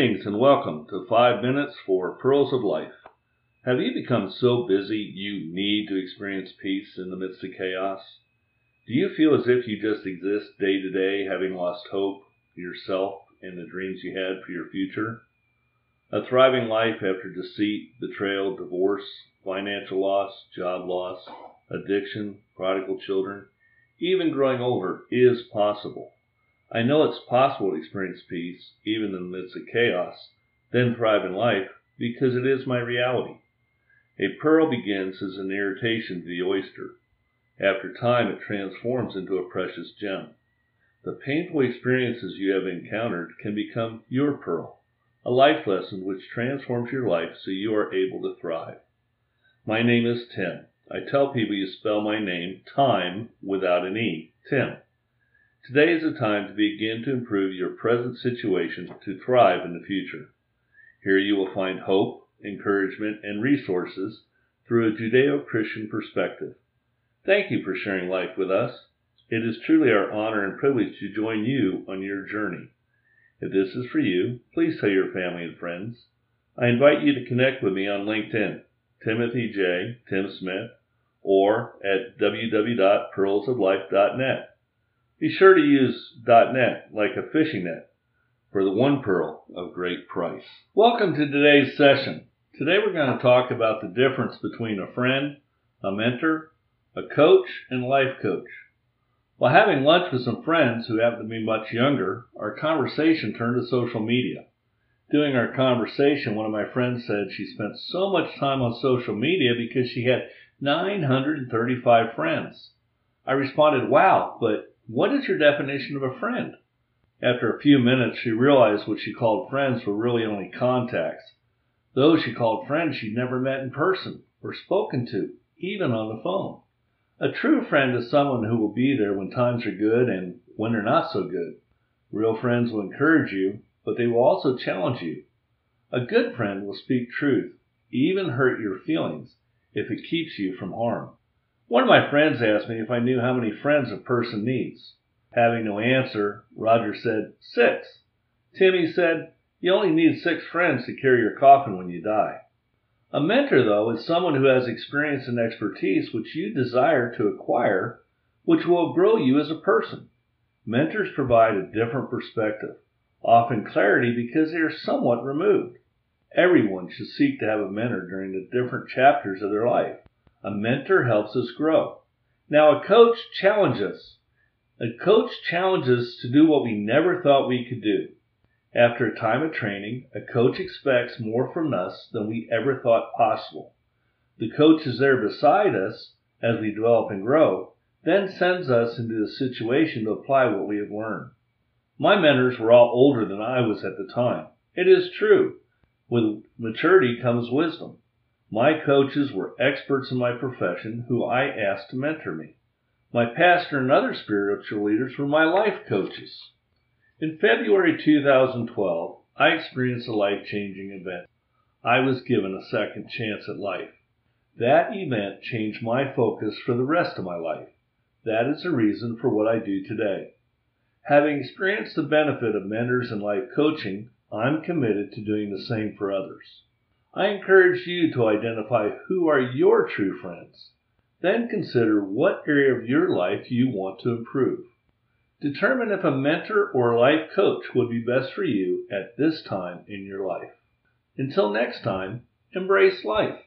Greetings and welcome to 5 Minutes for Pearls of Life. Have you become so busy you need to experience peace in the midst of chaos? Do you feel as if you just exist day to day, having lost hope for yourself and the dreams you had for your future? A thriving life after deceit, betrayal, divorce, financial loss, job loss, addiction, prodigal children, even growing older is possible. I know it's possible to experience peace, even in the midst of chaos, then thrive in life, because it is my reality. A pearl begins as an irritation to the oyster. After time, it transforms into a precious gem. The painful experiences you have encountered can become your pearl, a life lesson which transforms your life so you are able to thrive. My name is Tim. I tell people you spell my name time without an E, Tim. Today is the time to begin to improve your present situation to thrive in the future. Here you will find hope, encouragement, and resources through a Judeo Christian perspective. Thank you for sharing life with us. It is truly our honor and privilege to join you on your journey. If this is for you, please tell your family and friends. I invite you to connect with me on LinkedIn, Timothy J. Tim Smith, or at www.pearlsoflife.net. Be sure to use .net like a fishing net for the one pearl of great price. Welcome to today's session. Today we're going to talk about the difference between a friend, a mentor, a coach, and life coach. While having lunch with some friends who happen to be much younger, our conversation turned to social media. During our conversation, one of my friends said she spent so much time on social media because she had 935 friends. I responded, wow, but what is your definition of a friend? After a few minutes, she realized what she called friends were really only contacts. Those she called friends she'd never met in person or spoken to, even on the phone. A true friend is someone who will be there when times are good and when they're not so good. Real friends will encourage you, but they will also challenge you. A good friend will speak truth, even hurt your feelings, if it keeps you from harm. One of my friends asked me if I knew how many friends a person needs. Having no answer, Roger said, Six. Timmy said, You only need six friends to carry your coffin when you die. A mentor, though, is someone who has experience and expertise which you desire to acquire, which will grow you as a person. Mentors provide a different perspective, often clarity because they are somewhat removed. Everyone should seek to have a mentor during the different chapters of their life. A mentor helps us grow. Now, a coach challenges. A coach challenges to do what we never thought we could do. After a time of training, a coach expects more from us than we ever thought possible. The coach is there beside us as we develop and grow, then sends us into the situation to apply what we have learned. My mentors were all older than I was at the time. It is true. With maturity comes wisdom. My coaches were experts in my profession who I asked to mentor me. My pastor and other spiritual leaders were my life coaches. In February 2012, I experienced a life changing event. I was given a second chance at life. That event changed my focus for the rest of my life. That is the reason for what I do today. Having experienced the benefit of mentors and life coaching, I'm committed to doing the same for others. I encourage you to identify who are your true friends. Then consider what area of your life you want to improve. Determine if a mentor or life coach would be best for you at this time in your life. Until next time, embrace life.